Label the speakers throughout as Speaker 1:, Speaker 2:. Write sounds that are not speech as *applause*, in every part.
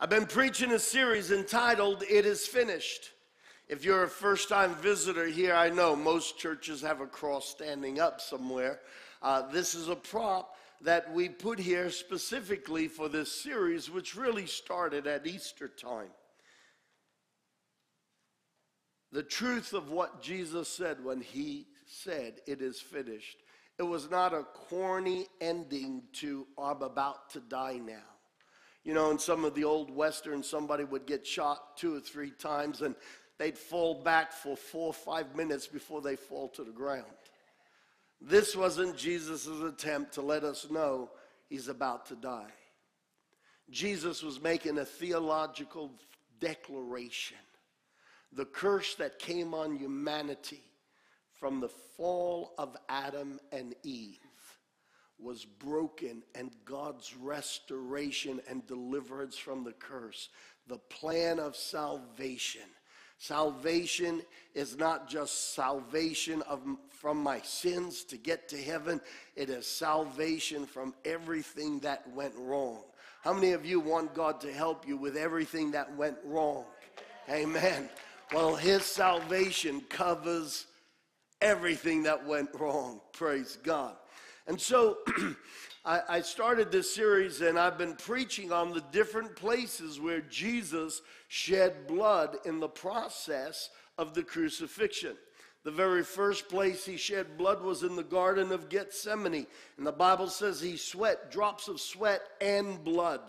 Speaker 1: I've been preaching a series entitled It Is Finished. If you're a first time visitor here, I know most churches have a cross standing up somewhere. Uh, this is a prop that we put here specifically for this series, which really started at Easter time. The truth of what Jesus said when he said, It is finished. It was not a corny ending to, I'm about to die now. You know, in some of the old westerns, somebody would get shot two or three times and they'd fall back for four or five minutes before they fall to the ground. This wasn't Jesus' attempt to let us know he's about to die. Jesus was making a theological declaration. The curse that came on humanity from the fall of Adam and Eve was broken and God's restoration and deliverance from the curse, the plan of salvation. Salvation is not just salvation of, from my sins to get to heaven, it is salvation from everything that went wrong. How many of you want God to help you with everything that went wrong? Amen. Well, His salvation covers everything that went wrong. Praise God. And so *clears throat* I, I, started this series and I've been preaching on the different places where Jesus shed blood in the process of the crucifixion. The very first place he shed blood was in the Garden of Gethsemane. And the Bible says he sweat drops of sweat and blood.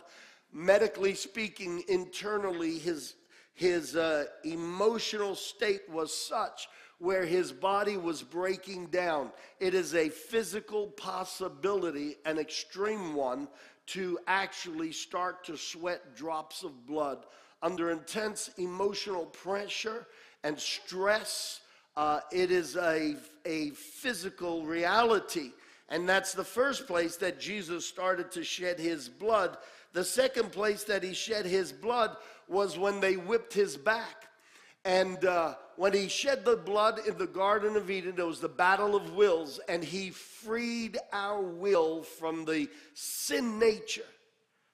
Speaker 1: Medically speaking, internally, his, his uh, emotional state was such where his body was breaking down. It is a physical possibility, an extreme one, to actually start to sweat drops of blood under intense emotional pressure and stress. Uh, it is a, a physical reality. And that's the first place that Jesus started to shed his blood. The second place that he shed his blood was when they whipped his back. And uh, when he shed the blood in the Garden of Eden, it was the battle of wills, and he freed our will from the sin nature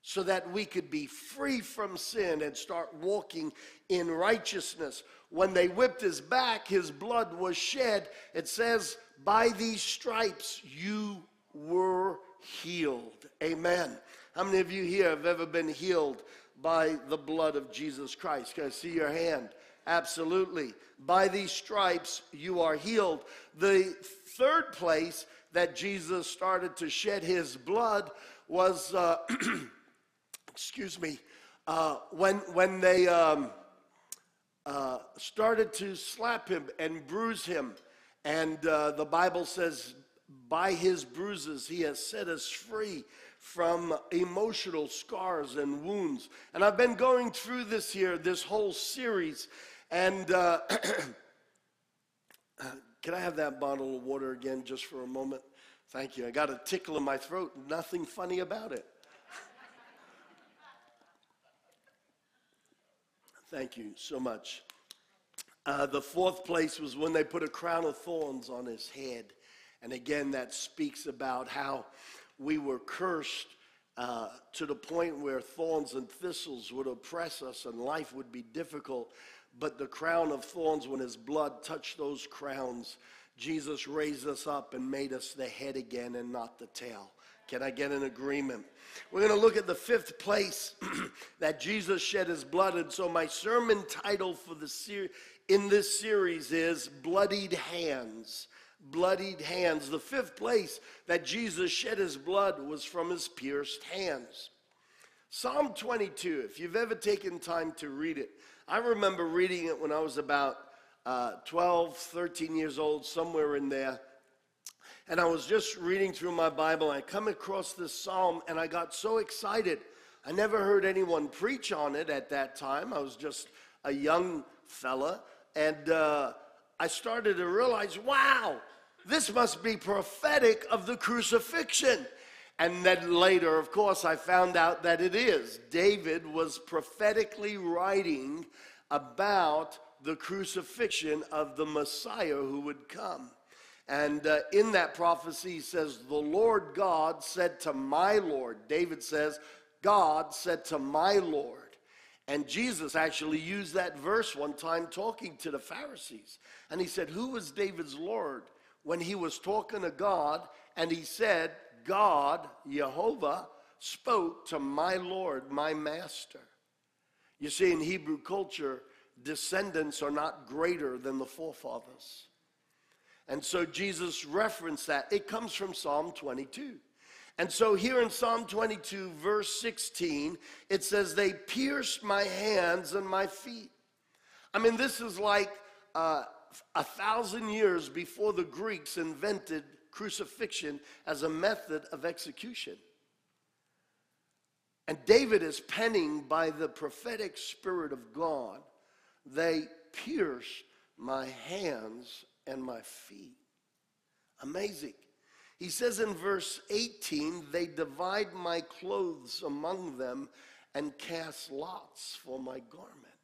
Speaker 1: so that we could be free from sin and start walking in righteousness. When they whipped his back, his blood was shed. It says, By these stripes you were healed. Amen. How many of you here have ever been healed by the blood of Jesus Christ? Can I see your hand? Absolutely. By these stripes you are healed. The third place that Jesus started to shed his blood was, uh, *clears throat* excuse me, uh, when, when they um, uh, started to slap him and bruise him. And uh, the Bible says, by his bruises he has set us free from emotional scars and wounds. And I've been going through this here, this whole series, and *clears throat* uh, can I have that bottle of water again just for a moment? Thank you. I got a tickle in my throat, nothing funny about it. Thank you so much. Uh, the fourth place was when they put a crown of thorns on his head. And again, that speaks about how we were cursed uh, to the point where thorns and thistles would oppress us and life would be difficult. But the crown of thorns, when his blood touched those crowns, Jesus raised us up and made us the head again and not the tail. Can I get an agreement? We're going to look at the fifth place *clears throat* that Jesus shed his blood. And so, my sermon title for the ser- in this series is Bloodied Hands. Bloodied Hands. The fifth place that Jesus shed his blood was from his pierced hands. Psalm 22, if you've ever taken time to read it, I remember reading it when I was about uh, 12, 13 years old, somewhere in there. And I was just reading through my Bible. And I come across this psalm and I got so excited. I never heard anyone preach on it at that time. I was just a young fella. And uh, I started to realize wow, this must be prophetic of the crucifixion. And then later, of course, I found out that it is. David was prophetically writing about the crucifixion of the Messiah who would come. And uh, in that prophecy, he says, The Lord God said to my Lord, David says, God said to my Lord. And Jesus actually used that verse one time talking to the Pharisees. And he said, Who was David's Lord? When he was talking to God, and he said, God, Jehovah, spoke to my Lord, my master. You see, in Hebrew culture, descendants are not greater than the forefathers. And so Jesus referenced that. It comes from Psalm 22. And so here in Psalm 22, verse 16, it says, They pierced my hands and my feet. I mean, this is like uh, a thousand years before the Greeks invented crucifixion as a method of execution. And David is penning by the prophetic spirit of God, they pierce my hands and my feet. Amazing. He says in verse 18, they divide my clothes among them and cast lots for my garment.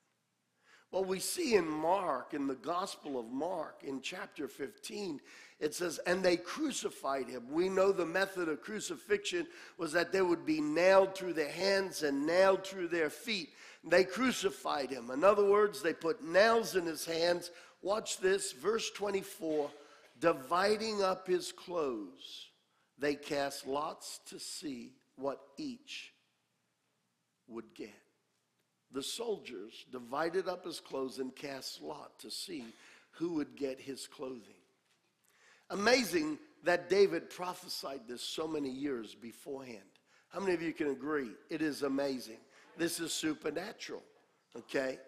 Speaker 1: Well, we see in Mark, in the Gospel of Mark, in chapter 15, it says, and they crucified him. We know the method of crucifixion was that they would be nailed through their hands and nailed through their feet. They crucified him. In other words, they put nails in his hands. Watch this, verse 24 dividing up his clothes, they cast lots to see what each would get. The soldiers divided up his clothes and cast lot to see who would get his clothing. Amazing that David prophesied this so many years beforehand. How many of you can agree? It is amazing. This is supernatural, okay?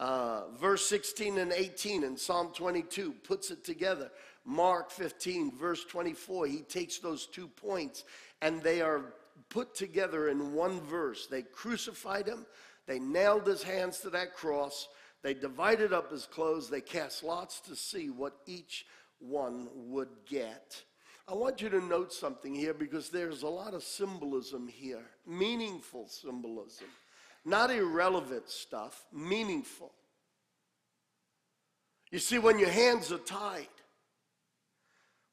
Speaker 1: Uh, verse 16 and 18 in Psalm 22 puts it together. Mark 15, verse 24, he takes those two points and they are put together in one verse. They crucified him, they nailed his hands to that cross, they divided up his clothes, they cast lots to see what each one would get. I want you to note something here because there's a lot of symbolism here, meaningful symbolism, not irrelevant stuff, meaningful. You see, when your hands are tied,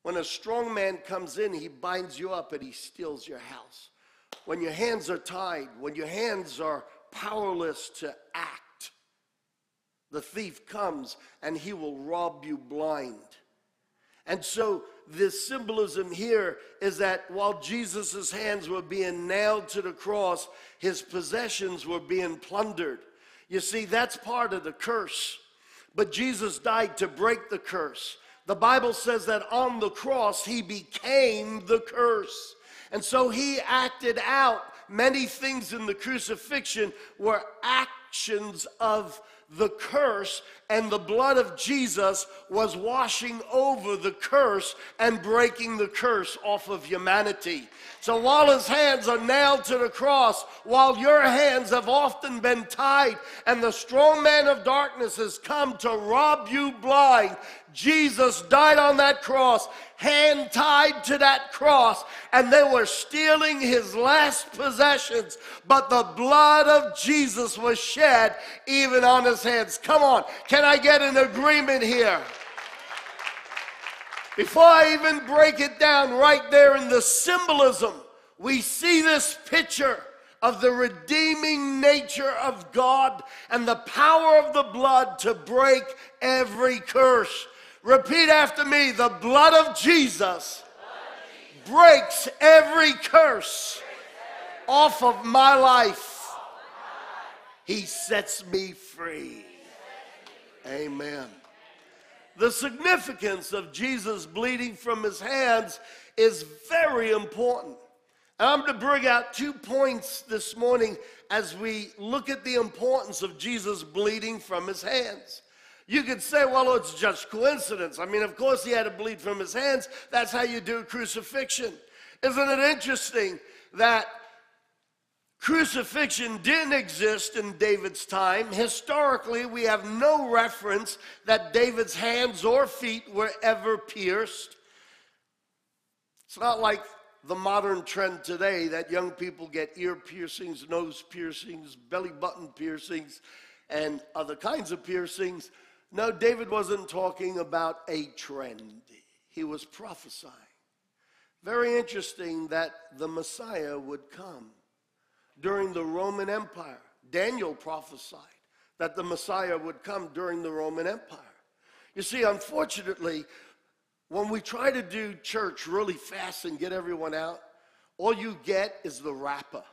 Speaker 1: when a strong man comes in, he binds you up and he steals your house. When your hands are tied, when your hands are powerless to act, the thief comes and he will rob you blind. And so, this symbolism here is that while Jesus' hands were being nailed to the cross, his possessions were being plundered. You see, that's part of the curse. But Jesus died to break the curse. The Bible says that on the cross, he became the curse. And so he acted out many things in the crucifixion were actions of the curse, and the blood of Jesus was washing over the curse and breaking the curse off of humanity. So while his hands are nailed to the cross, while your hands have often been tied, and the strong man of darkness has come to rob you blind, Jesus died on that cross, hand tied to that cross, and they were stealing his last possessions. But the blood of Jesus was shed even on his hands. Come on, can I get an agreement here? Before I even break it down, right there in the symbolism, we see this picture of the redeeming nature of God and the power of the blood to break every curse. Repeat after me the blood of Jesus breaks every curse off of my life. He sets me free. Amen. The significance of Jesus bleeding from his hands is very important. I'm going to bring out two points this morning as we look at the importance of Jesus bleeding from his hands. You could say, well, it's just coincidence. I mean, of course, he had to bleed from his hands. That's how you do crucifixion. Isn't it interesting that crucifixion didn't exist in David's time? Historically, we have no reference that David's hands or feet were ever pierced. It's not like the modern trend today that young people get ear piercings, nose piercings, belly button piercings, and other kinds of piercings. No, David wasn't talking about a trend, he was prophesying. Very interesting that the Messiah would come during the Roman Empire. Daniel prophesied that the Messiah would come during the Roman Empire. You see, unfortunately, when we try to do church really fast and get everyone out, all you get is the wrapper.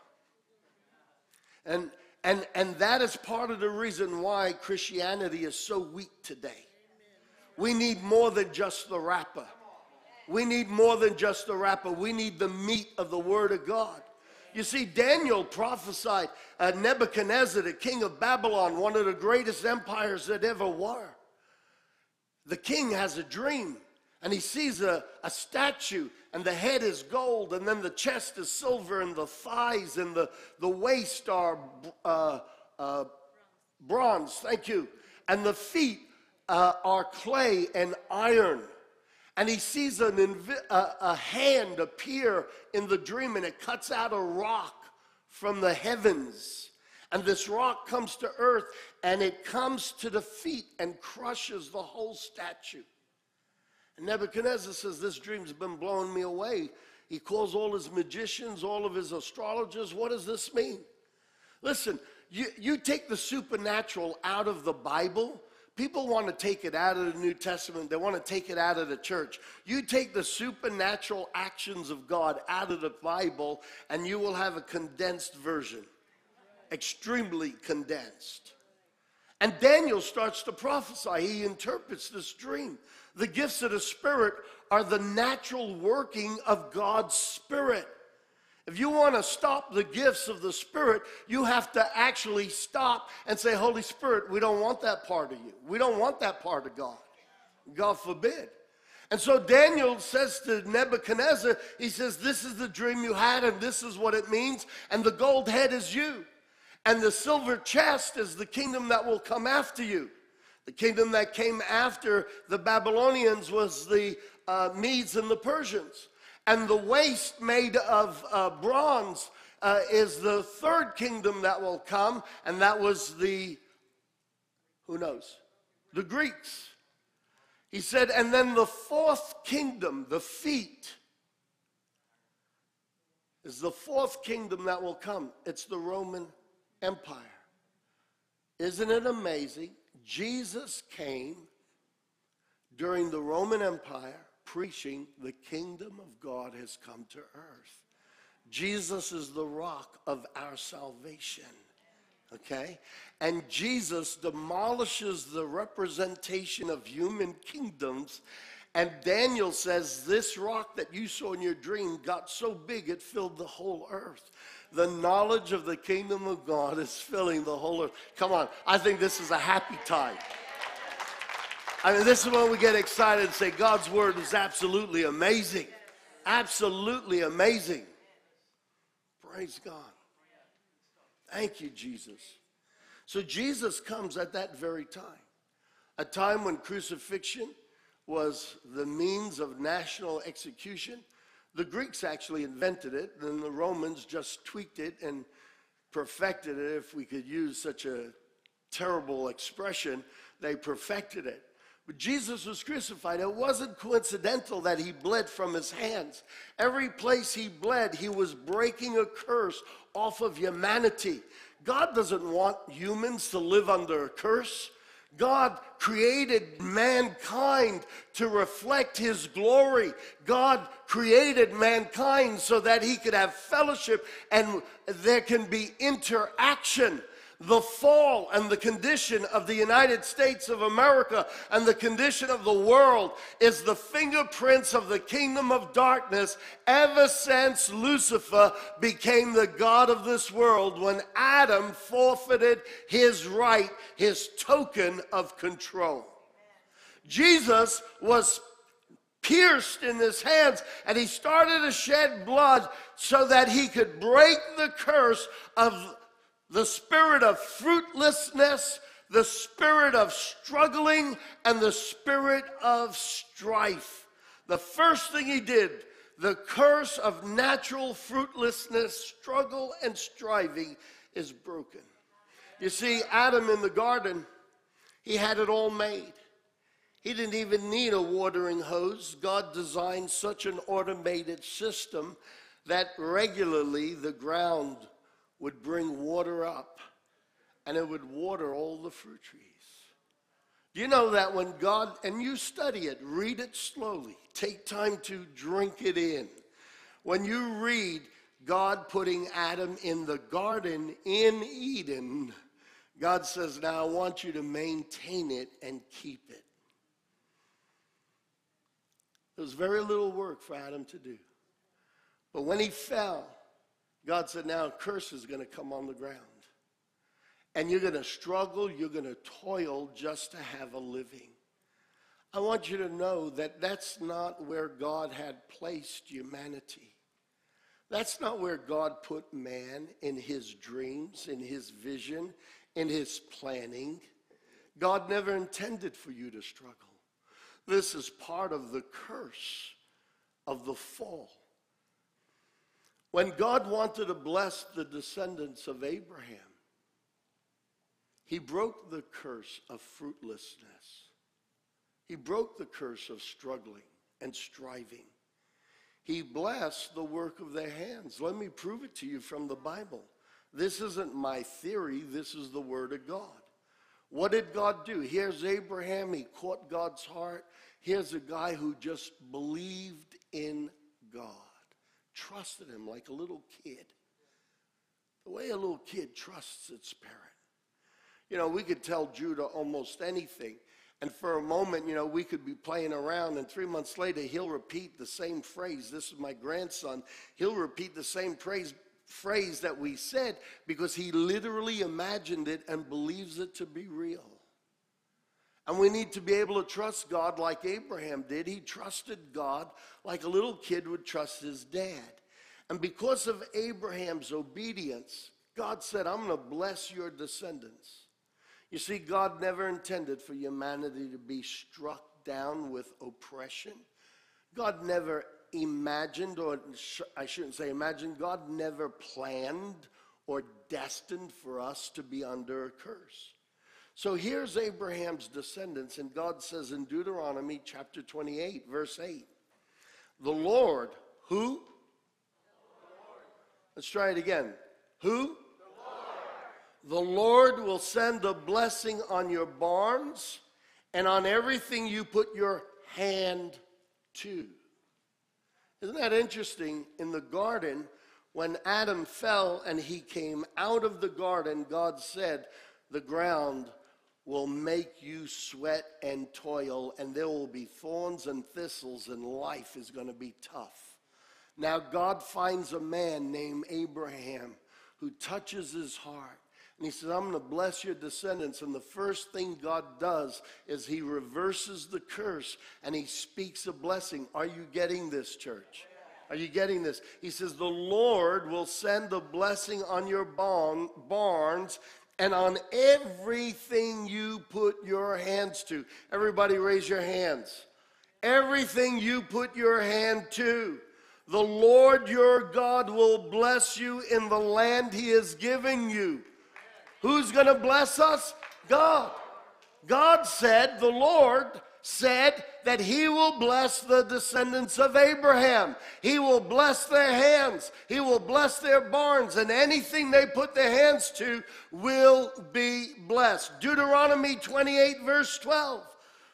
Speaker 1: And, and, and that is part of the reason why Christianity is so weak today. We need more than just the wrapper. We need more than just the wrapper. We need the meat of the Word of God. You see, Daniel prophesied uh, Nebuchadnezzar, the king of Babylon, one of the greatest empires that ever were. The king has a dream and he sees a, a statue and the head is gold and then the chest is silver and the thighs and the, the waist are uh, uh, bronze. Thank you. And the feet uh, are clay and iron. And he sees an invi- a, a hand appear in the dream and it cuts out a rock from the heavens. And this rock comes to earth and it comes to the feet and crushes the whole statue and Nebuchadnezzar says, This dream's been blowing me away. He calls all his magicians, all of his astrologers. What does this mean? Listen, you, you take the supernatural out of the Bible, people want to take it out of the New Testament, they want to take it out of the church. You take the supernatural actions of God out of the Bible, and you will have a condensed version, extremely condensed. And Daniel starts to prophesy. He interprets this dream. The gifts of the Spirit are the natural working of God's Spirit. If you want to stop the gifts of the Spirit, you have to actually stop and say, Holy Spirit, we don't want that part of you. We don't want that part of God. God forbid. And so Daniel says to Nebuchadnezzar, he says, This is the dream you had, and this is what it means, and the gold head is you, and the silver chest is the kingdom that will come after you. The kingdom that came after the Babylonians was the uh, Medes and the Persians. And the waist made of uh, bronze uh, is the third kingdom that will come, and that was the, who knows, the Greeks. He said, and then the fourth kingdom, the feet, is the fourth kingdom that will come. It's the Roman Empire. Isn't it amazing Jesus came during the Roman Empire preaching the kingdom of God has come to earth. Jesus is the rock of our salvation. Okay? And Jesus demolishes the representation of human kingdoms. And Daniel says, This rock that you saw in your dream got so big it filled the whole earth. The knowledge of the kingdom of God is filling the whole earth. Come on, I think this is a happy time. I mean, this is when we get excited and say, God's word is absolutely amazing. Absolutely amazing. Praise God. Thank you, Jesus. So Jesus comes at that very time, a time when crucifixion was the means of national execution the Greeks actually invented it, then the Romans just tweaked it and perfected it, if we could use such a terrible expression. They perfected it. But Jesus was crucified. It wasn't coincidental that he bled from his hands. Every place he bled, he was breaking a curse off of humanity. God doesn't want humans to live under a curse. God created mankind to reflect his glory. God created mankind so that he could have fellowship and there can be interaction the fall and the condition of the United States of America and the condition of the world is the fingerprints of the kingdom of darkness ever since Lucifer became the God of this world when Adam forfeited his right, his token of control. Jesus was pierced in his hands and he started to shed blood so that he could break the curse of the spirit of fruitlessness, the spirit of struggling, and the spirit of strife. The first thing he did, the curse of natural fruitlessness, struggle, and striving is broken. You see, Adam in the garden, he had it all made. He didn't even need a watering hose. God designed such an automated system that regularly the ground would bring water up and it would water all the fruit trees. Do you know that when God, and you study it, read it slowly, take time to drink it in. When you read God putting Adam in the garden in Eden, God says, Now I want you to maintain it and keep it. There was very little work for Adam to do. But when he fell, God said, Now a curse is going to come on the ground. And you're going to struggle, you're going to toil just to have a living. I want you to know that that's not where God had placed humanity. That's not where God put man in his dreams, in his vision, in his planning. God never intended for you to struggle. This is part of the curse of the fall. When God wanted to bless the descendants of Abraham, he broke the curse of fruitlessness. He broke the curse of struggling and striving. He blessed the work of their hands. Let me prove it to you from the Bible. This isn't my theory, this is the Word of God. What did God do? Here's Abraham, he caught God's heart. Here's a guy who just believed in God, trusted Him like a little kid. The way a little kid trusts its parent. You know, we could tell Judah almost anything. And for a moment, you know, we could be playing around, and three months later, he'll repeat the same phrase. This is my grandson. He'll repeat the same phrase, phrase that we said because he literally imagined it and believes it to be real. And we need to be able to trust God like Abraham did. He trusted God like a little kid would trust his dad. And because of Abraham's obedience, God said, I'm going to bless your descendants. You see, God never intended for humanity to be struck down with oppression. God never imagined, or I shouldn't say imagined, God never planned or destined for us to be under a curse. So here's Abraham's descendants, and God says in Deuteronomy chapter 28, verse 8, the Lord, who? Let's try it again. Who? The Lord will send a blessing on your barns and on everything you put your hand to. Isn't that interesting? In the garden, when Adam fell and he came out of the garden, God said, The ground will make you sweat and toil, and there will be thorns and thistles, and life is going to be tough. Now, God finds a man named Abraham who touches his heart and he says, I'm going to bless your descendants. And the first thing God does is he reverses the curse and he speaks a blessing. Are you getting this, church? Are you getting this? He says, The Lord will send a blessing on your barns and on everything you put your hands to. Everybody raise your hands. Everything you put your hand to. The Lord your God will bless you in the land he is giving you. Who's going to bless us? God. God said, the Lord said that he will bless the descendants of Abraham. He will bless their hands. He will bless their barns, and anything they put their hands to will be blessed. Deuteronomy 28, verse 12.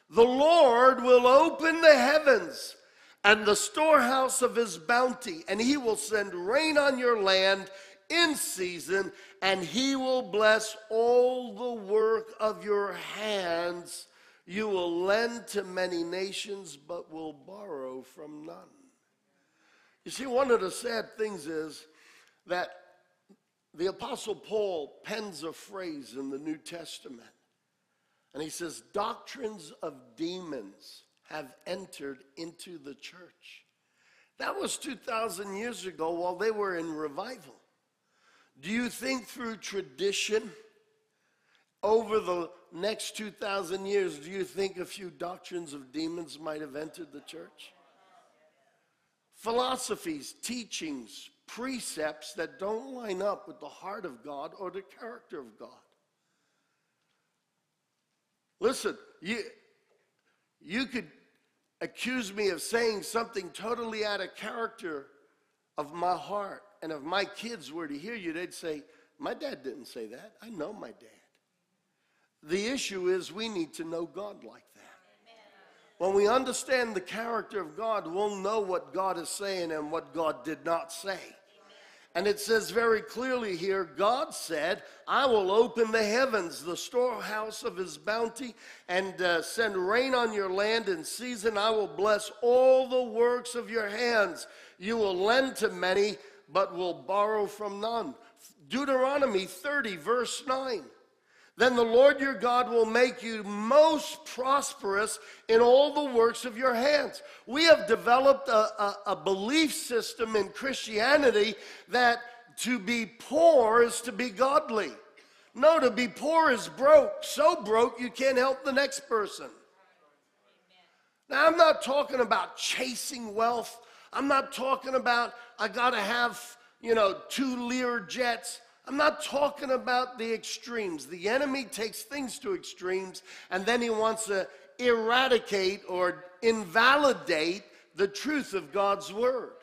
Speaker 1: The Lord will open the heavens and the storehouse of his bounty, and he will send rain on your land in season, and he will bless all the work of your hands. You will lend to many nations, but will borrow from none. You see, one of the sad things is that the Apostle Paul pens a phrase in the New Testament, and he says, Doctrines of demons have entered into the church. That was 2,000 years ago while they were in revival. Do you think through tradition over the next 2,000 years, do you think a few doctrines of demons might have entered the church? Philosophies, teachings, precepts that don't line up with the heart of God or the character of God. Listen, you, you could accuse me of saying something totally out of character of my heart. And if my kids were to hear you, they'd say, My dad didn't say that. I know my dad. The issue is we need to know God like that. When we understand the character of God, we'll know what God is saying and what God did not say. And it says very clearly here God said, I will open the heavens, the storehouse of his bounty, and uh, send rain on your land in season. I will bless all the works of your hands. You will lend to many, but will borrow from none. Deuteronomy 30, verse 9 then the Lord your God will make you most prosperous in all the works of your hands. We have developed a, a, a, belief system in Christianity that to be poor is to be godly. No, to be poor is broke. So broke you can't help the next person. Now, I'm not talking about chasing wealth. I'm not talking about I got to have, you know, two Lear jets. I'm not talking about the extremes. The enemy takes things to extremes and then he wants to eradicate or invalidate the truth of God's word.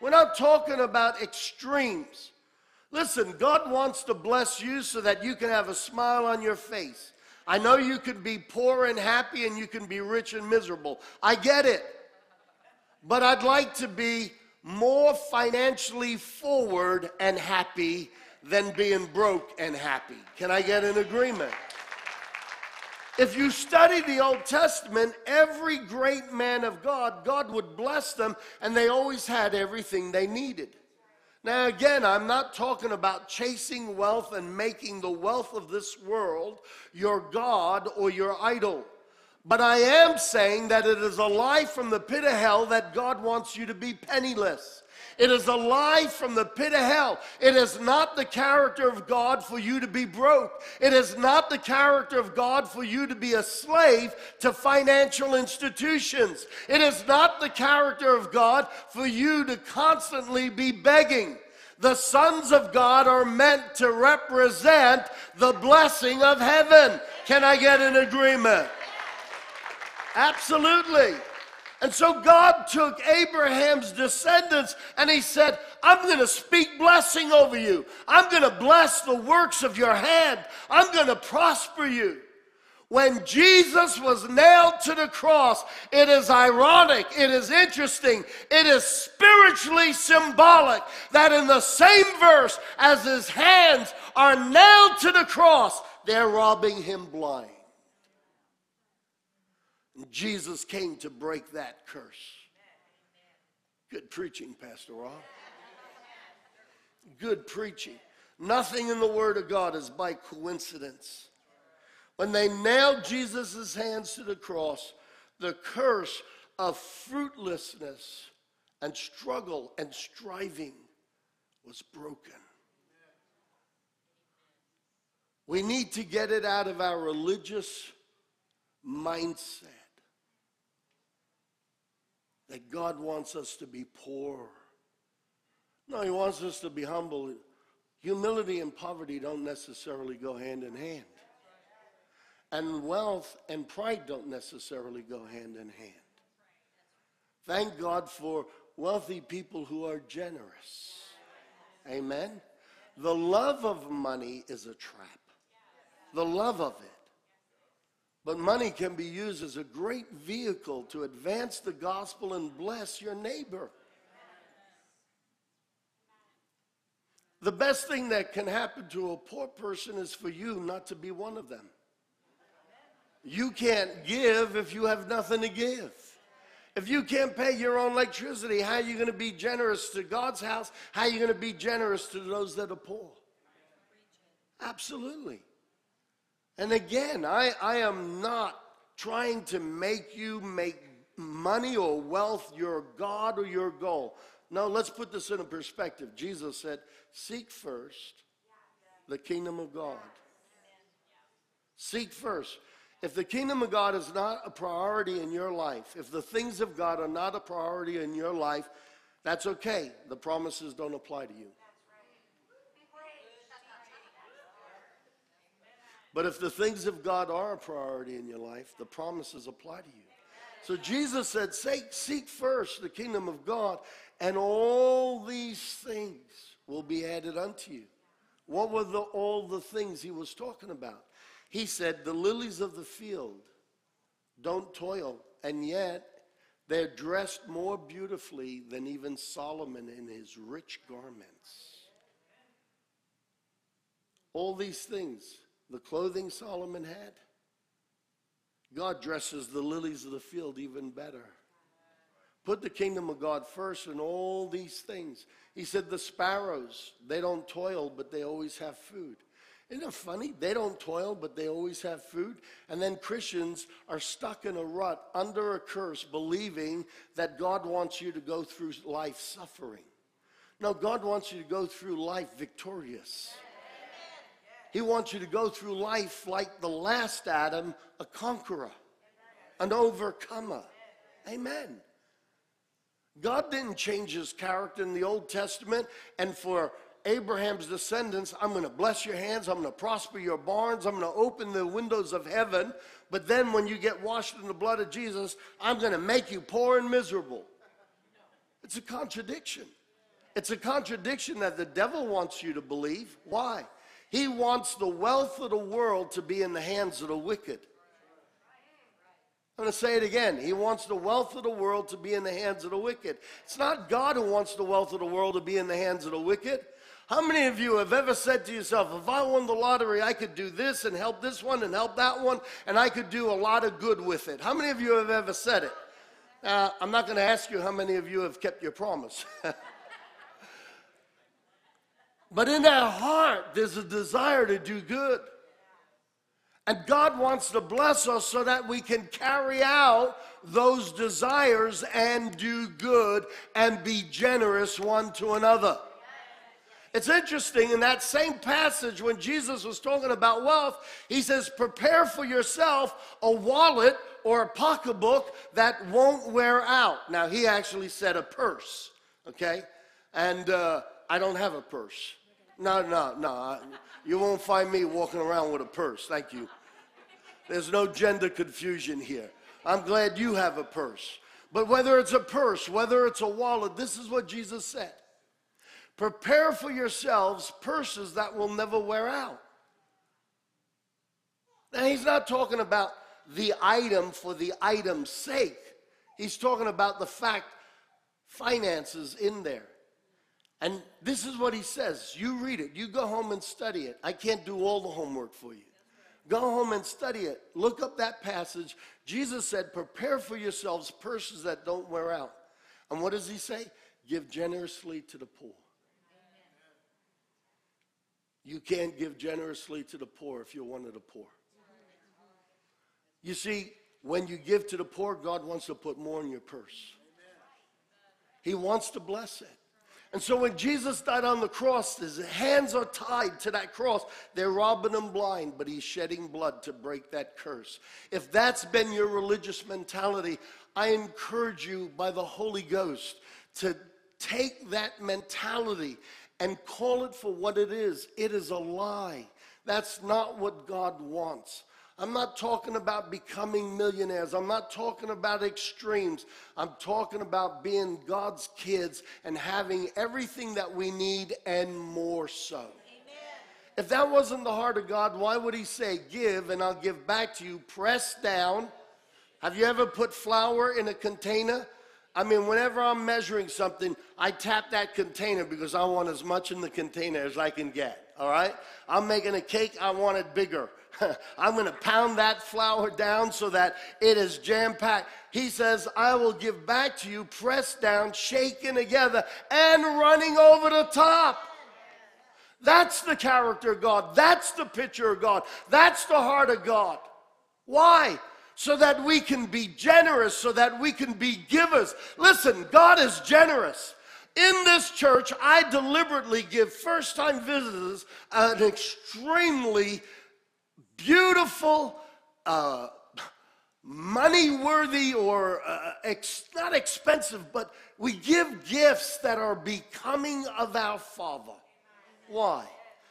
Speaker 1: We're not talking about extremes. Listen, God wants to bless you so that you can have a smile on your face. I know you can be poor and happy and you can be rich and miserable. I get it. But I'd like to be more financially forward and happy than being broke and happy. Can I get an agreement? If you study the Old Testament, every great man of God, God would bless them, and they always had everything they needed. Now, again, I'm not talking about chasing wealth and making the wealth of this world your God or your idol. But I am saying that it is a lie from the pit of hell that God wants you to be penniless. It is a lie from the pit of hell. It is not the character of God for you to be broke. It is not the character of God for you to be a slave to financial institutions. It is not the character of God for you to constantly be begging. The sons of God are meant to represent the blessing of heaven. Can I get an agreement? Absolutely. And so God took Abraham's descendants and he said, I'm going to speak blessing over you. I'm going to bless the works of your hand. I'm going to prosper you. When Jesus was nailed to the cross, it is ironic, it is interesting, it is spiritually symbolic that in the same verse as his hands are nailed to the cross, they're robbing him blind. Jesus came to break that curse. Good preaching, Pastor Rob. Good preaching. Nothing in the Word of God is by coincidence. When they nailed Jesus' hands to the cross, the curse of fruitlessness and struggle and striving was broken. We need to get it out of our religious mindset that God wants us to be poor. No, He wants us to be humble. Humility and poverty don't necessarily go hand in hand. And wealth and pride don't necessarily go hand in hand. Thank God for wealthy people who are generous. Amen. The love of money is a trap. The love of it. But money can be used as a great vehicle to advance the gospel and bless your neighbor. The best thing that can happen to a poor person is for you not to be one of them. You can't give if you have nothing to give. If you can't pay your own electricity, how are you going to be generous to God's house? How are you going to be generous to those that are poor? Absolutely. And again, I, I am not trying to make you make money or wealth your God or your goal. No, let's put this in a perspective. Jesus said, Seek first the kingdom of God. Seek first. If the kingdom of God is not a priority in your life, if the things of God are not a priority in your life, that's okay. The promises don't apply to you. But if the things of God are a priority in your life, the promises apply to you. So Jesus said, Seek first the kingdom of God, and all these things will be added unto you. What were the, all the things he was talking about? He said, The lilies of the field don't toil, and yet they're dressed more beautifully than even Solomon in his rich garments. All these things, the clothing Solomon had, God dresses the lilies of the field even better. Put the kingdom of God first in all these things. He said, The sparrows, they don't toil, but they always have food. Isn't it funny? They don't toil, but they always have food. And then Christians are stuck in a rut under a curse, believing that God wants you to go through life suffering. No, God wants you to go through life victorious. He wants you to go through life like the last Adam, a conqueror, an overcomer. Amen. God didn't change his character in the Old Testament, and for Abraham's descendants, I'm going to bless your hands, I'm going to prosper your barns, I'm going to open the windows of heaven. But then when you get washed in the blood of Jesus, I'm going to make you poor and miserable. It's a contradiction. It's a contradiction that the devil wants you to believe. Why? He wants the wealth of the world to be in the hands of the wicked. I'm going to say it again. He wants the wealth of the world to be in the hands of the wicked. It's not God who wants the wealth of the world to be in the hands of the wicked. How many of you have ever said to yourself, if I won the lottery, I could do this and help this one and help that one, and I could do a lot of good with it? How many of you have ever said it? Uh, I'm not going to ask you how many of you have kept your promise. *laughs* but in our heart, there's a desire to do good. And God wants to bless us so that we can carry out those desires and do good and be generous one to another. It's interesting in that same passage when Jesus was talking about wealth, he says, Prepare for yourself a wallet or a pocketbook that won't wear out. Now, he actually said a purse, okay? And uh, I don't have a purse. No, no, no. You won't find me walking around with a purse. Thank you. There's no gender confusion here. I'm glad you have a purse. But whether it's a purse, whether it's a wallet, this is what Jesus said Prepare for yourselves purses that will never wear out. Now, he's not talking about the item for the item's sake, he's talking about the fact finances in there. And this is what he says. You read it. You go home and study it. I can't do all the homework for you. Go home and study it. Look up that passage. Jesus said, Prepare for yourselves purses that don't wear out. And what does he say? Give generously to the poor. You can't give generously to the poor if you're one of the poor. You see, when you give to the poor, God wants to put more in your purse. He wants to bless it. And so when Jesus died on the cross, his hands are tied to that cross. They're robbing him blind, but he's shedding blood to break that curse. If that's been your religious mentality, I encourage you by the Holy Ghost to take that mentality and call it for what it is. It is a lie. That's not what God wants. I'm not talking about becoming millionaires. I'm not talking about extremes. I'm talking about being God's kids and having everything that we need and more so. Amen. If that wasn't the heart of God, why would He say, Give and I'll give back to you, pressed down? Have you ever put flour in a container? I mean, whenever I'm measuring something, I tap that container because I want as much in the container as I can get. All right? I'm making a cake, I want it bigger. *laughs* I'm going to pound that flour down so that it is jam packed. He says, I will give back to you, pressed down, shaken together, and running over the top. That's the character of God. That's the picture of God. That's the heart of God. Why? So that we can be generous, so that we can be givers. Listen, God is generous. In this church, I deliberately give first time visitors an extremely beautiful, uh, money worthy, or uh, ex- not expensive, but we give gifts that are becoming of our Father. Why?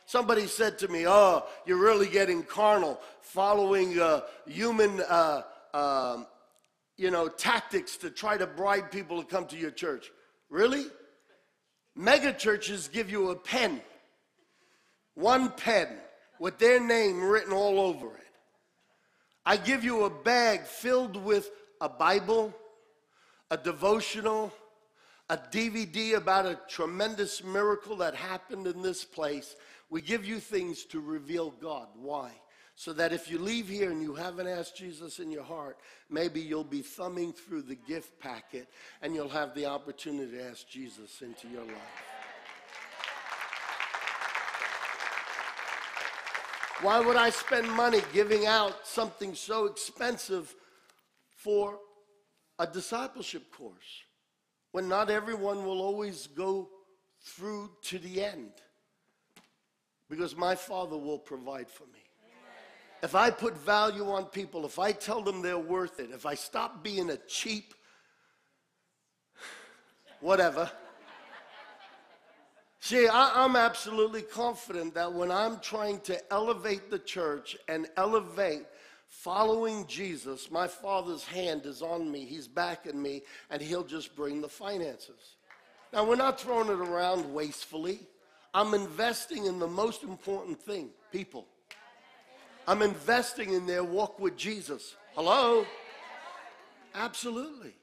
Speaker 1: Somebody said to me, Oh, you're really getting carnal, following uh, human. Uh, um, you know, tactics to try to bribe people to come to your church. Really? Mega churches give you a pen, one pen with their name written all over it. I give you a bag filled with a Bible, a devotional, a DVD about a tremendous miracle that happened in this place. We give you things to reveal God. Why? So that if you leave here and you haven't asked Jesus in your heart, maybe you'll be thumbing through the gift packet and you'll have the opportunity to ask Jesus into your life. Why would I spend money giving out something so expensive for a discipleship course when not everyone will always go through to the end? Because my Father will provide for me. If I put value on people, if I tell them they're worth it, if I stop being a cheap, *sighs* whatever. See, I, am absolutely confident that when I'm trying to elevate the church and elevate following Jesus, my Father's hand is on me. He's backing me, and He'll just bring the finances. Now, we're not throwing it around wastefully. I'm investing in the most important thing people. I'm investing in their walk with Jesus. Hello? Absolutely.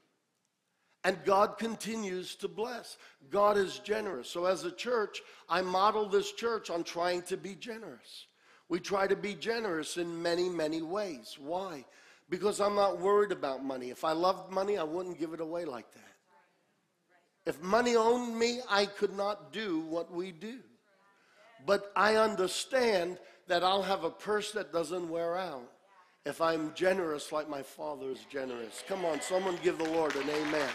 Speaker 1: And God continues to bless. God is generous. So, as a church, I model this church on trying to be generous. We try to be generous in many, many ways. Why? Because I'm not worried about money. If I loved money, I wouldn't give it away like that. If money owned me, I could not do what we do. But I understand that I'll have a purse that doesn't wear out if I'm generous like my father is generous. Come on, someone give the Lord an amen.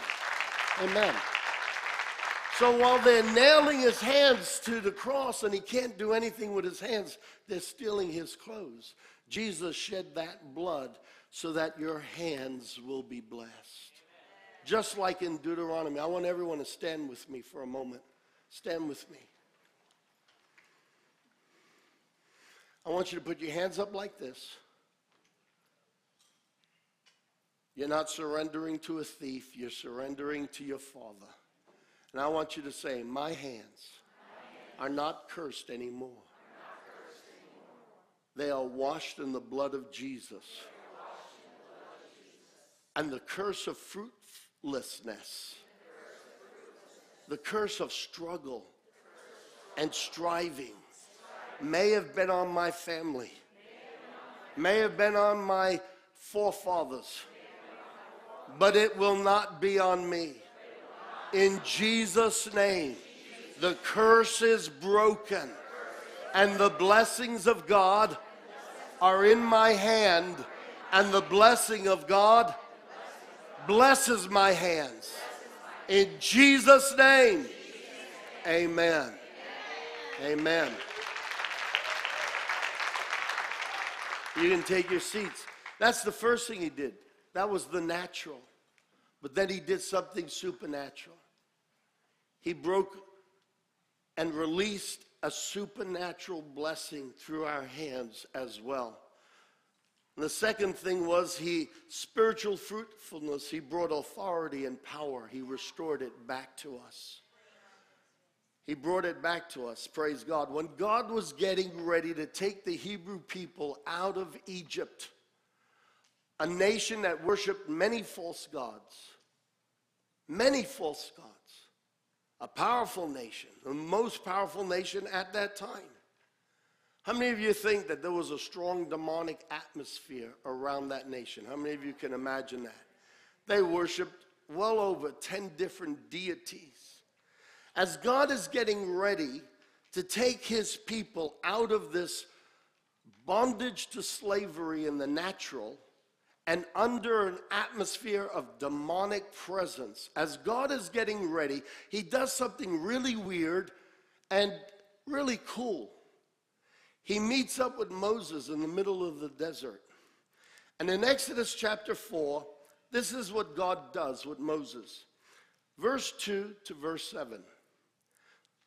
Speaker 1: Amen. So while they're nailing his hands to the cross and he can't do anything with his hands, they're stealing his clothes. Jesus shed that blood so that your hands will be blessed. Just like in Deuteronomy. I want everyone to stand with me for a moment. Stand with me. I want you to put your hands up like this. You're not surrendering to a thief, you're surrendering to your Father. And I want you to say, My hands are not cursed anymore. They are washed in the blood of Jesus. And the curse of fruitlessness, the curse of struggle and striving may have been on my family, may have been on my forefathers but it will not be on me. In Jesus' name, the curse is broken, and the blessings of God are in my hand, and the blessing of God blesses my hands. In Jesus' name, amen. Amen. You can take your seats. That's the first thing he did. That was the natural. But then he did something supernatural. He broke and released a supernatural blessing through our hands as well. And the second thing was he spiritual fruitfulness, he brought authority and power. He restored it back to us. He brought it back to us. Praise God. When God was getting ready to take the Hebrew people out of Egypt, a nation that worshiped many false gods. Many false gods. A powerful nation, the most powerful nation at that time. How many of you think that there was a strong demonic atmosphere around that nation? How many of you can imagine that? They worshiped well over 10 different deities. As God is getting ready to take his people out of this bondage to slavery in the natural and under an atmosphere of demonic presence. As God is getting ready, he does something really weird and really cool. He meets up with Moses in the middle of the desert. And in Exodus chapter 4, this is what God does with Moses. Verse 2 to verse 7.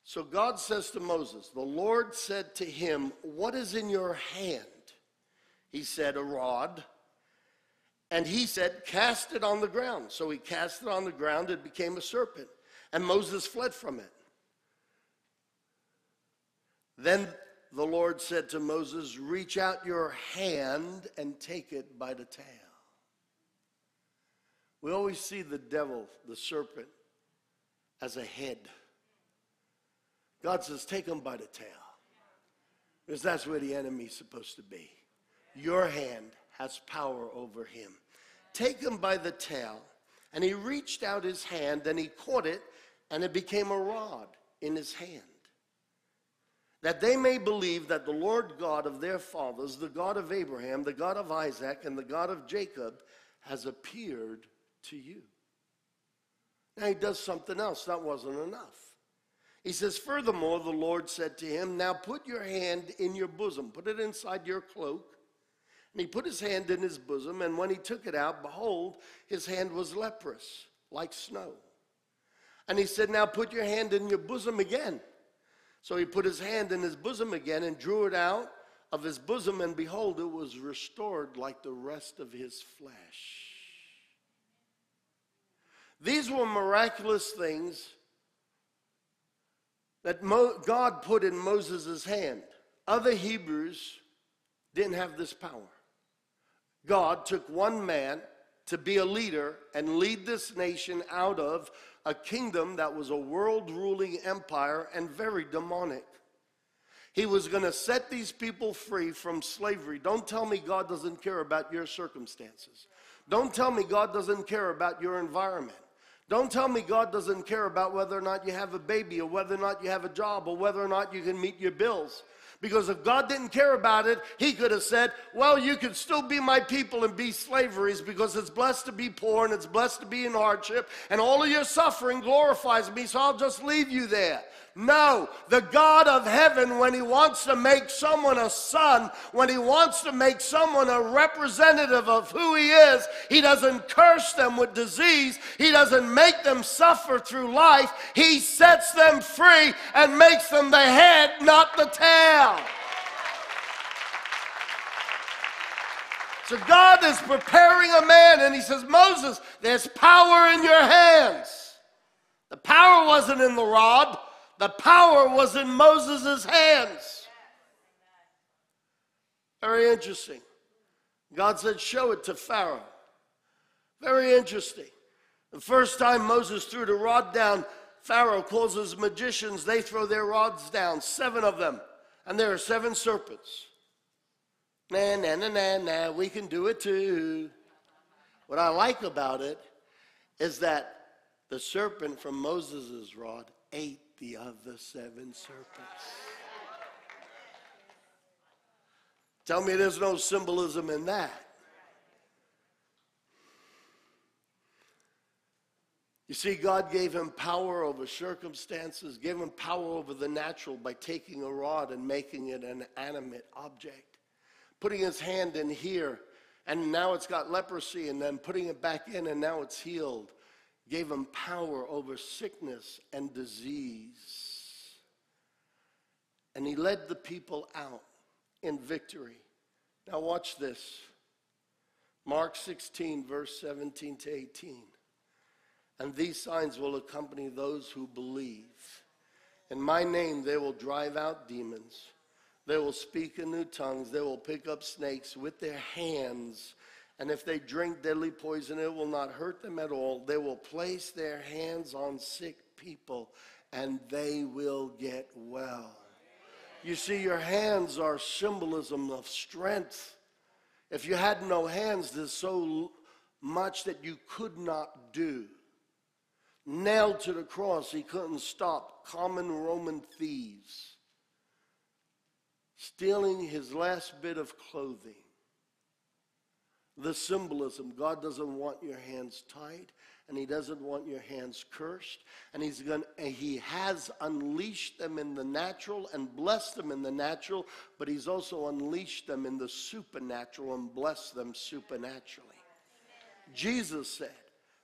Speaker 1: So God says to Moses, The Lord said to him, What is in your hand? He said, A rod. And he said, Cast it on the ground. So he cast it on the ground, it became a serpent. And Moses fled from it. Then the Lord said to Moses, Reach out your hand and take it by the tail. We always see the devil, the serpent, as a head. God says, Take him by the tail. Because that's where the enemy's supposed to be. Your hand has power over him. Take him by the tail. And he reached out his hand and he caught it, and it became a rod in his hand that they may believe that the Lord God of their fathers, the God of Abraham, the God of Isaac, and the God of Jacob, has appeared to you. Now he does something else. That wasn't enough. He says, Furthermore, the Lord said to him, Now put your hand in your bosom, put it inside your cloak. He put his hand in his bosom, and when he took it out, behold, his hand was leprous, like snow. And he said, Now put your hand in your bosom again. So he put his hand in his bosom again and drew it out of his bosom, and behold, it was restored like the rest of his flesh. These were miraculous things that Mo- God put in Moses' hand. Other Hebrews didn't have this power. God took one man to be a leader and lead this nation out of a kingdom that was a world ruling empire and very demonic. He was going to set these people free from slavery. Don't tell me God doesn't care about your circumstances. Don't tell me God doesn't care about your environment. Don't tell me God doesn't care about whether or not you have a baby or whether or not you have a job or whether or not you can meet your bills. Because if God didn't care about it, He could have said, Well, you can still be my people and be slaveries because it's blessed to be poor and it's blessed to be in hardship, and all of your suffering glorifies me, so I'll just leave you there. No, the God of heaven, when He wants to make someone a son, when He wants to make someone a representative of who He is, He doesn't curse them with disease. He doesn't make them suffer through life. He sets them free and makes them the head, not the tail. So God is preparing a man, and He says, Moses, there's power in your hands. The power wasn't in the rod. The power was in Moses' hands. Very interesting. God said, Show it to Pharaoh. Very interesting. The first time Moses threw the rod down, Pharaoh calls his magicians, they throw their rods down, seven of them, and there are seven serpents. Na, na, na, na, na, we can do it too. What I like about it is that the serpent from Moses' rod ate the other seven serpents. Tell me there's no symbolism in that. You see, God gave him power over circumstances, gave him power over the natural by taking a rod and making it an animate object, putting his hand in here, and now it's got leprosy, and then putting it back in, and now it's healed gave him power over sickness and disease. And he led the people out in victory. Now, watch this Mark 16, verse 17 to 18. And these signs will accompany those who believe. In my name, they will drive out demons. They will speak in new tongues. They will pick up snakes with their hands and if they drink deadly poison, it will not hurt them at all. They will place their hands on sick people and they will get well. You see, your hands are symbolism of strength. If you had no hands, there's so much that you could not do. Nailed to the cross, he couldn't stop common Roman thieves stealing his last bit of clothing the symbolism. God doesn't want your hands tied and he doesn't want your hands cursed and he's going he has unleashed them in the natural and blessed them in the natural but he's also unleashed them in the supernatural and blessed them supernaturally. Jesus said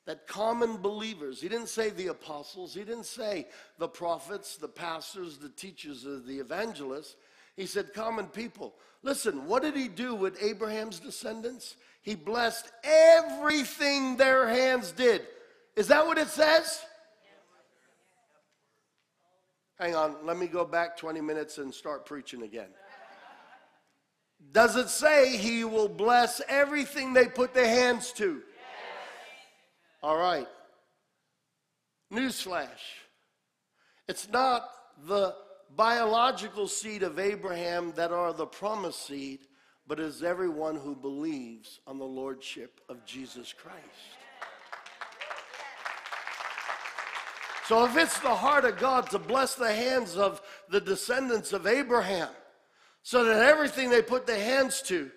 Speaker 1: that common believers he didn't say the apostles he didn't say the prophets the pastors the teachers the evangelists. He said common people. Listen what did he do with abraham's descendants he blessed everything their hands did. Is that what it says? Hang on, let me go back 20 minutes and start preaching again. Does it say he will bless everything they put their hands to? Yes. All right. Newsflash. It's not the biological seed of Abraham that are the promised seed, but is everyone who believes on the lordship of Jesus Christ. So if it's the heart of God to bless the hands of the descendants of Abraham, so that everything they put their hands to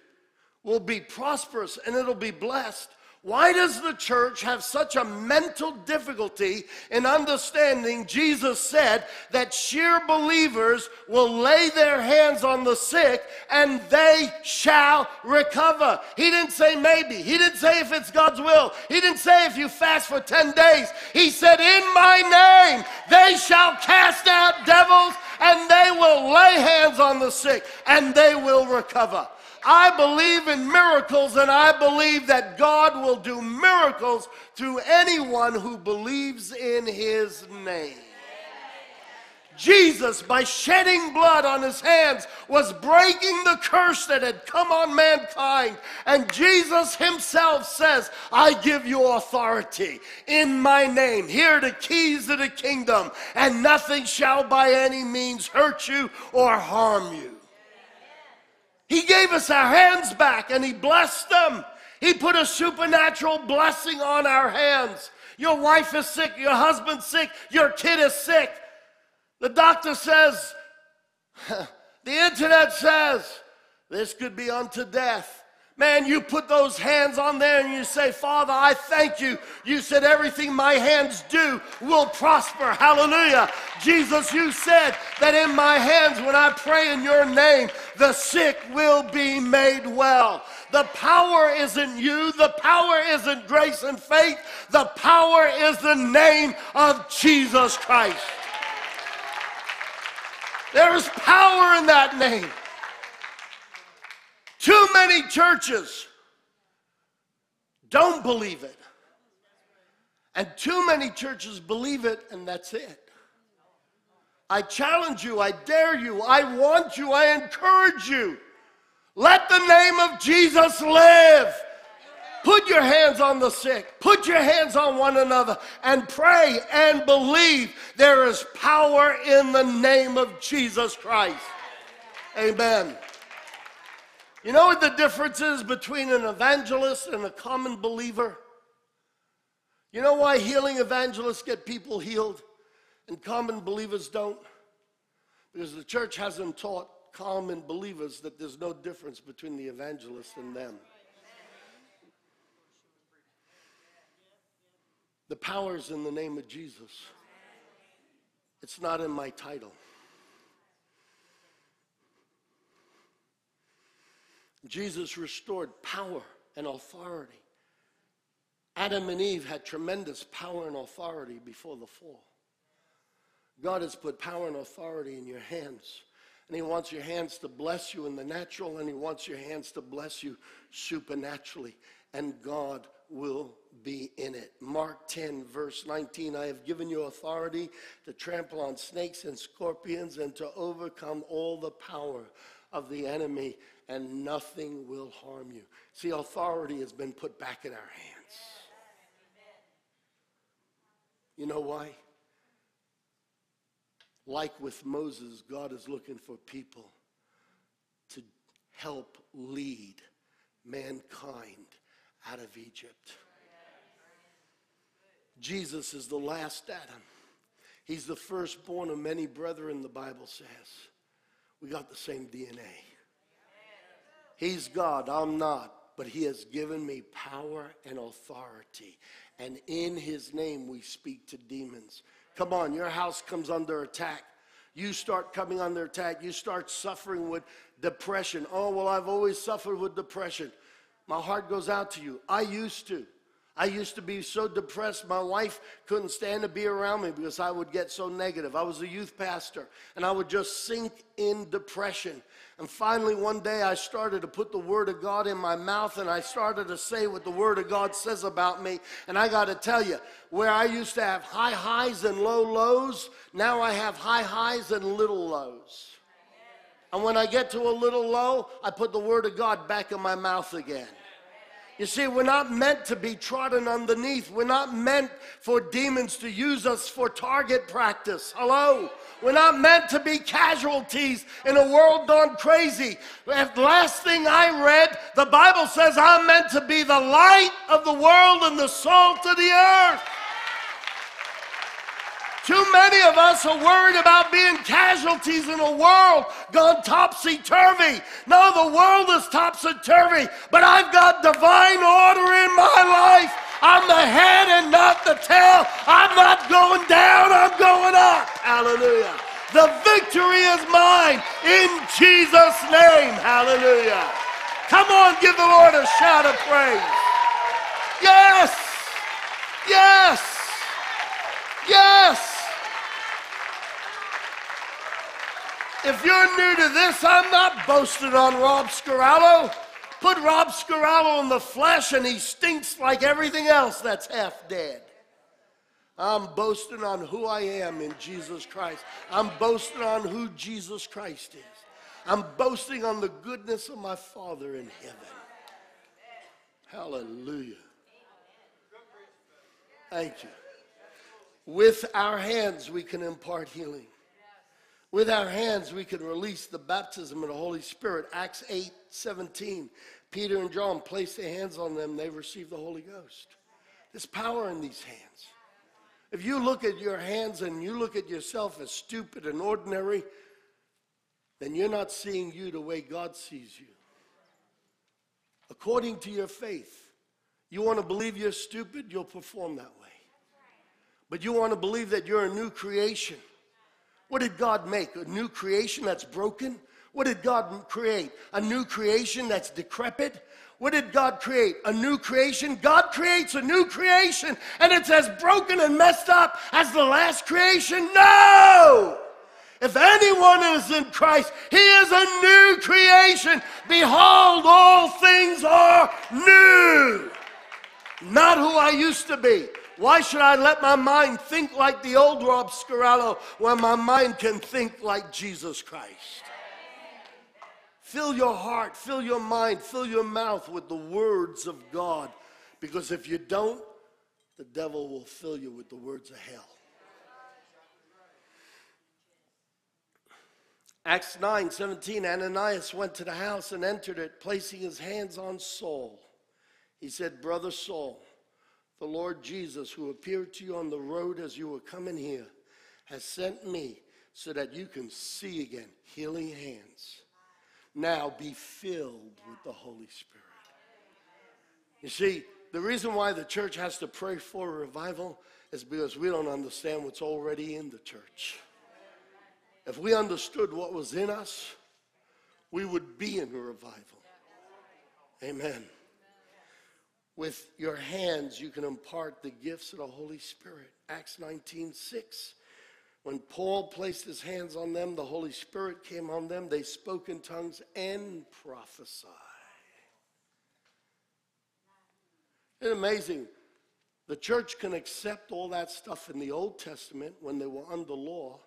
Speaker 1: will be prosperous and it'll be blessed, why does the church have such a mental difficulty in understanding Jesus said that sheer believers will lay their hands on the sick and they shall recover? He didn't say maybe. He didn't say if it's God's will. He didn't say if you fast for 10 days. He said, In my name they shall cast out devils and they will lay hands on the sick and they will recover. I believe in miracles, and I believe that God will do miracles through anyone who believes in his name. Jesus, by shedding blood on his hands, was breaking the curse that had come on mankind. And Jesus himself says, I give you authority in my name. Here are the keys of the kingdom, and nothing shall by any means hurt you or harm you. He gave us our hands back and He blessed them. He put a supernatural blessing on our hands. Your wife is sick, your husband's sick, your kid is sick. The doctor says, *laughs* the internet says, this could be unto death. Man, you put those hands on there and you say, Father, I thank you. You said everything my hands do will prosper. Hallelujah. Jesus, you said that in my hands, when I pray in your name, the sick will be made well. The power isn't you, the power isn't grace and faith, the power is the name of Jesus Christ. There is power in that name. Too many churches don't believe it. And too many churches believe it, and that's it. I challenge you, I dare you, I want you, I encourage you. Let the name of Jesus live. Put your hands on the sick, put your hands on one another, and pray and believe there is power in the name of Jesus Christ. Amen. You know what the difference is between an evangelist and a common believer? You know why healing evangelists get people healed and common believers don't? Because the church hasn't taught common believers that there's no difference between the evangelist and them. The power is in the name of Jesus. It's not in my title. Jesus restored power and authority. Adam and Eve had tremendous power and authority before the fall. God has put power and authority in your hands. And He wants your hands to bless you in the natural, and He wants your hands to bless you supernaturally. And God will be in it. Mark 10, verse 19 I have given you authority to trample on snakes and scorpions and to overcome all the power of the enemy, and nothing will harm you. See, authority has been put back in our hands. You know why? Like with Moses, God is looking for people to help lead mankind out of Egypt. Jesus is the last Adam. He's the firstborn of many brethren, the Bible says. We got the same DNA. He's God, I'm not, but He has given me power and authority. And in His name, we speak to demons. Come on, your house comes under attack. You start coming under attack. You start suffering with depression. Oh, well, I've always suffered with depression. My heart goes out to you. I used to. I used to be so depressed, my wife couldn't stand to be around me because I would get so negative. I was a youth pastor and I would just sink in depression. And finally, one day I started to put the Word of God in my mouth and I started to say what the Word of God says about me. And I got to tell you, where I used to have high highs and low lows, now I have high highs and little lows. And when I get to a little low, I put the Word of God back in my mouth again. You see, we're not meant to be trodden underneath. We're not meant for demons to use us for target practice. Hello? We're not meant to be casualties in a world gone crazy. Last thing I read, the Bible says I'm meant to be the light of the world and the salt of the earth. Too many of us are worried about being casualties in a world gone topsy turvy. No, the world is topsy turvy, but I've got divine order in my life. I'm the head and not the tail. I'm not going down, I'm going up. Hallelujah. The victory is mine in Jesus' name. Hallelujah. Come on, give the Lord a shout of praise. Yes. Yes. Yes. If you're new to this, I'm not boasting on Rob Scarallo. Put Rob Scarallo in the flesh and he stinks like everything else that's half dead. I'm boasting on who I am in Jesus Christ. I'm boasting on who Jesus Christ is. I'm boasting on the goodness of my Father in heaven. Hallelujah. Thank you. With our hands, we can impart healing. With our hands, we can release the baptism of the Holy Spirit. Acts 8 17. Peter and John placed their hands on them, they received the Holy Ghost. There's power in these hands. If you look at your hands and you look at yourself as stupid and ordinary, then you're not seeing you the way God sees you. According to your faith, you want to believe you're stupid, you'll perform that way. But you want to believe that you're a new creation what did God make? A new creation that's broken? What did God create? A new creation that's decrepit? What did God create? A new creation? God creates a new creation and it's as broken and messed up as the last creation? No! If anyone is in Christ, he is a new creation. Behold, all things are new. Not who I used to be. Why should I let my mind think like the old Rob Scarallo when my mind can think like Jesus Christ? Fill your heart, fill your mind, fill your mouth with the words of God. Because if you don't, the devil will fill you with the words of hell. Acts 9 17, Ananias went to the house and entered it, placing his hands on Saul. He said, Brother Saul, the Lord Jesus, who appeared to you on the road as you were coming here, has sent me so that you can see again, healing hands. Now be filled with the Holy Spirit. You see, the reason why the church has to pray for a revival is because we don't understand what's already in the church. If we understood what was in us, we would be in a revival. Amen. With your hands, you can impart the gifts of the Holy Spirit. Acts 19 6. When Paul placed his hands on them, the Holy Spirit came on them. They spoke in tongues and prophesied. It's amazing. The church can accept all that stuff in the Old Testament when they were under law,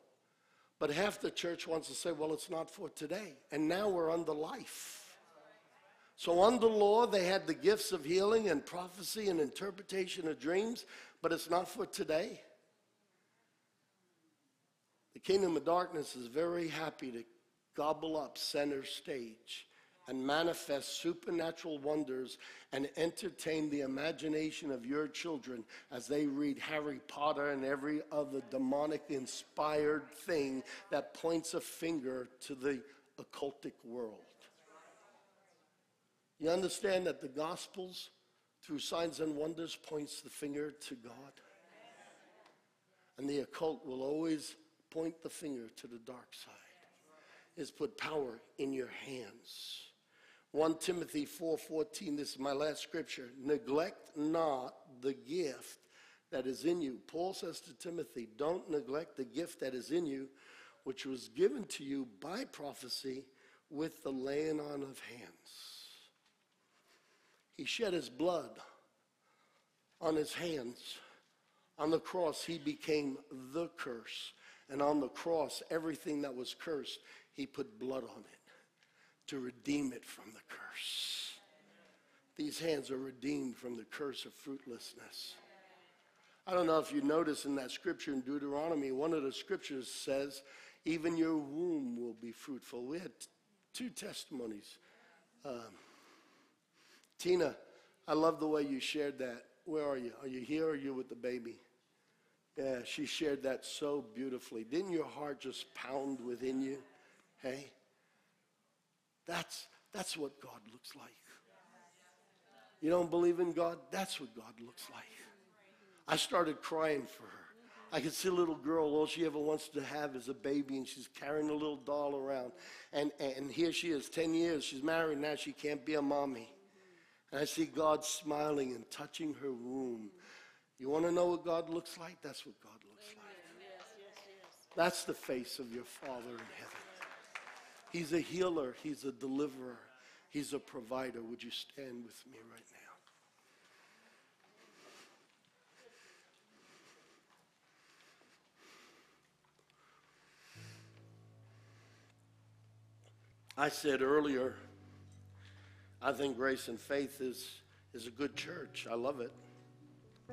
Speaker 1: but half the church wants to say, well, it's not for today. And now we're under life. So, under law, they had the gifts of healing and prophecy and interpretation of dreams, but it's not for today. The kingdom of darkness is very happy to gobble up center stage and manifest supernatural wonders and entertain the imagination of your children as they read Harry Potter and every other demonic inspired thing that points a finger to the occultic world. You understand that the Gospels, through signs and wonders, points the finger to God? And the occult will always point the finger to the dark side. Is put power in your hands. 1 Timothy 4:14 this is my last scripture neglect not the gift that is in you Paul says to Timothy don't neglect the gift that is in you which was given to you by prophecy with the laying on of hands he shed his blood on his hands on the cross he became the curse and on the cross everything that was cursed he put blood on it to redeem it from the curse. These hands are redeemed from the curse of fruitlessness. I don't know if you notice in that scripture in Deuteronomy, one of the scriptures says, even your womb will be fruitful. We had t- two testimonies. Um, Tina, I love the way you shared that. Where are you? Are you here or are you with the baby? Yeah, she shared that so beautifully. Didn't your heart just pound within you? Hey? That's, that's what God looks like. You don't believe in God? That's what God looks like. I started crying for her. I could see a little girl, all she ever wants to have is a baby, and she's carrying a little doll around. And, and here she is, 10 years. She's married now. She can't be a mommy. And I see God smiling and touching her womb. You want to know what God looks like? That's what God looks like. That's the face of your Father in heaven. He's a healer, He's a deliverer, He's a provider. Would you stand with me right now? I said earlier, I think Grace and Faith is, is a good church. I love it.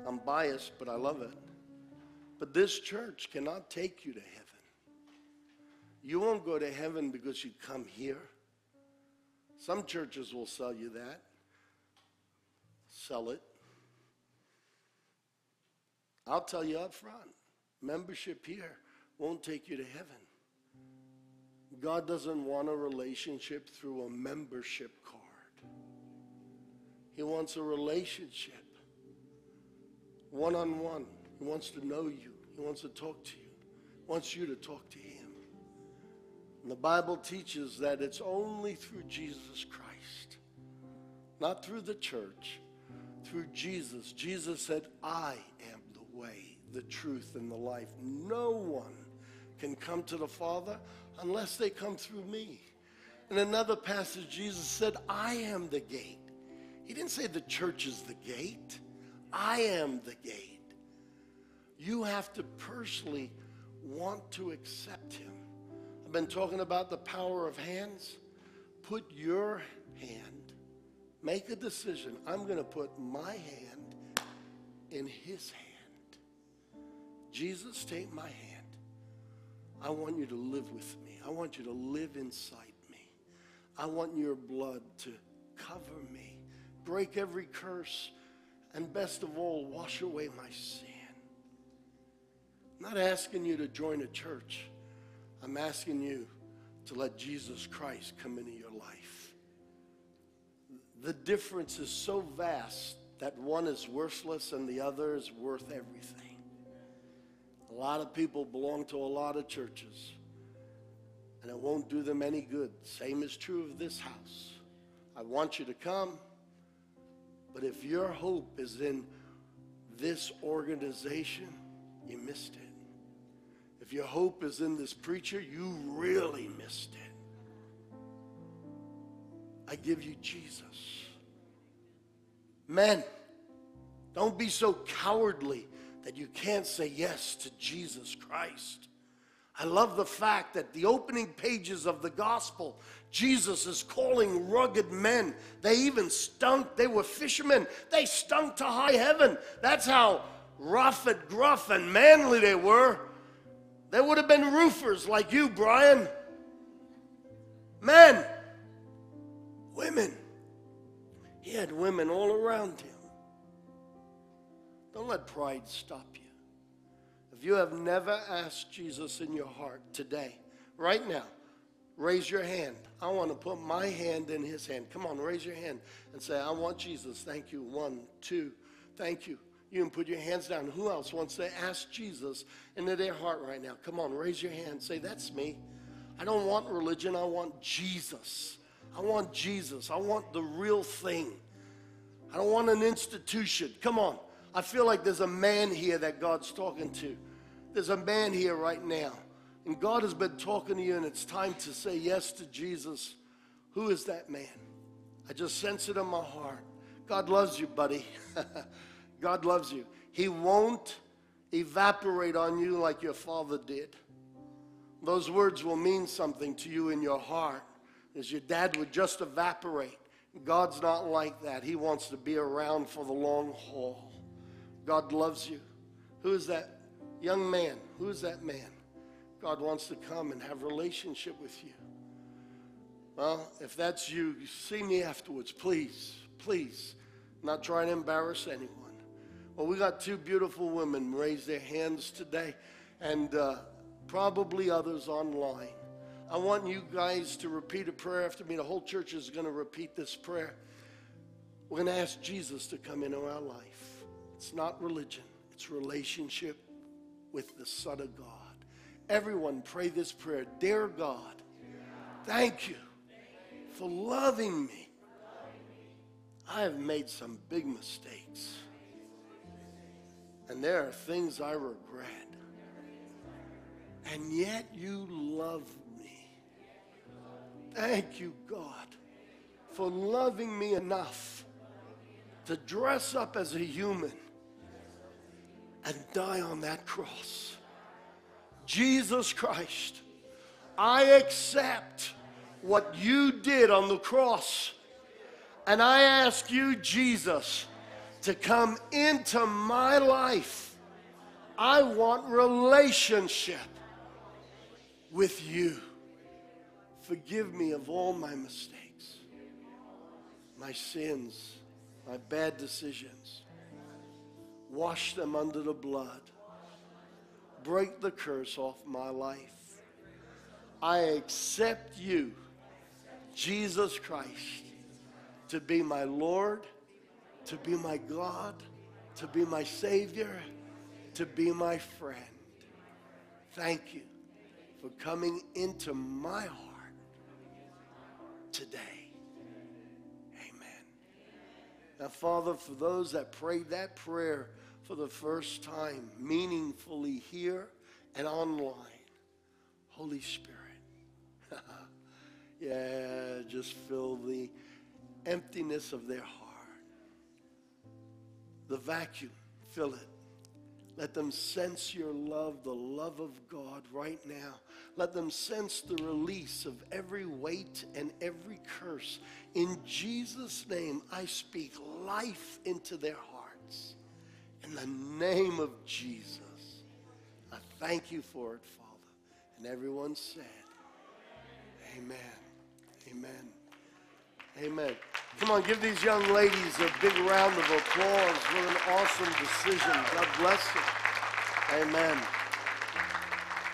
Speaker 1: I'm biased, but I love it. But this church cannot take you to heaven. You won't go to heaven because you come here. Some churches will sell you that. Sell it. I'll tell you up front membership here won't take you to heaven. God doesn't want a relationship through a membership card, He wants a relationship one on one. He wants to know you, He wants to talk to you, he wants you to talk to Him. And the Bible teaches that it's only through Jesus Christ, not through the church, through Jesus. Jesus said, I am the way, the truth, and the life. No one can come to the Father unless they come through me. In another passage, Jesus said, I am the gate. He didn't say the church is the gate. I am the gate. You have to personally want to accept him. I've been talking about the power of hands. Put your hand, make a decision. I'm going to put my hand in his hand. Jesus, take my hand. I want you to live with me. I want you to live inside me. I want your blood to cover me, break every curse, and best of all, wash away my sin. I'm not asking you to join a church. I'm asking you to let Jesus Christ come into your life. The difference is so vast that one is worthless and the other is worth everything. A lot of people belong to a lot of churches, and it won't do them any good. Same is true of this house. I want you to come, but if your hope is in this organization, you missed it. If your hope is in this preacher, you really missed it. I give you Jesus. Men, don't be so cowardly that you can't say yes to Jesus Christ. I love the fact that the opening pages of the gospel, Jesus is calling rugged men. They even stunk. They were fishermen. They stunk to high heaven. That's how rough and gruff and manly they were. They would have been roofers like you, Brian. Men, women. He had women all around him. Don't let pride stop you. If you have never asked Jesus in your heart today, right now, raise your hand. I want to put my hand in his hand. Come on, raise your hand and say, I want Jesus. Thank you. One, two, thank you. You can put your hands down. Who else wants to ask Jesus into their heart right now? Come on, raise your hand. Say, That's me. I don't want religion. I want Jesus. I want Jesus. I want the real thing. I don't want an institution. Come on. I feel like there's a man here that God's talking to. There's a man here right now. And God has been talking to you, and it's time to say yes to Jesus. Who is that man? I just sense it in my heart. God loves you, buddy. *laughs* God loves you. He won't evaporate on you like your father did. Those words will mean something to you in your heart, as your dad would just evaporate. God's not like that. He wants to be around for the long haul. God loves you. Who is that young man? Who is that man? God wants to come and have relationship with you. Well, if that's you, see me afterwards, please, please. Not trying to embarrass anyone. Well, we got two beautiful women raise their hands today, and uh, probably others online. I want you guys to repeat a prayer after me. The whole church is going to repeat this prayer. We're going to ask Jesus to come into our life. It's not religion, it's relationship with the Son of God. Everyone pray this prayer. Dear God, thank you for loving me. I have made some big mistakes. And there are things I regret. And yet you love me. Thank you, God, for loving me enough to dress up as a human and die on that cross. Jesus Christ, I accept what you did on the cross. And I ask you, Jesus, to come into my life. I want relationship with you. Forgive me of all my mistakes, my sins, my bad decisions. Wash them under the blood. Break the curse off my life. I accept you, Jesus Christ, to be my Lord, to be my God, to be my Savior, to be my friend. Thank you for coming into my heart today. Amen. Now, Father, for those that prayed that prayer for the first time, meaningfully here and online, Holy Spirit, *laughs* yeah, just fill the emptiness of their heart. The vacuum, fill it. Let them sense your love, the love of God right now. Let them sense the release of every weight and every curse. In Jesus' name, I speak life into their hearts. In the name of Jesus, I thank you for it, Father. And everyone said, Amen. Amen. Amen. Come on, give these young ladies a big round of applause for an awesome decision. God bless them. Amen.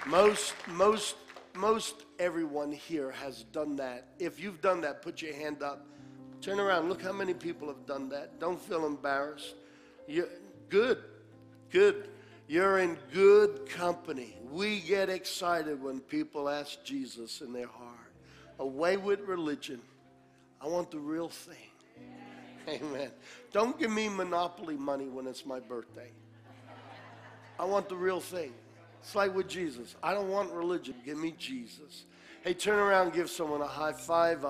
Speaker 1: Most, most, most everyone here has done that. If you've done that, put your hand up. Turn around. Look how many people have done that. Don't feel embarrassed. You're good. Good. You're in good company. We get excited when people ask Jesus in their heart. Away with religion. I want the real thing. Amen. Don't give me monopoly money when it's my birthday. I want the real thing. It's like with Jesus. I don't want religion. Give me Jesus. Hey, turn around give someone a high five.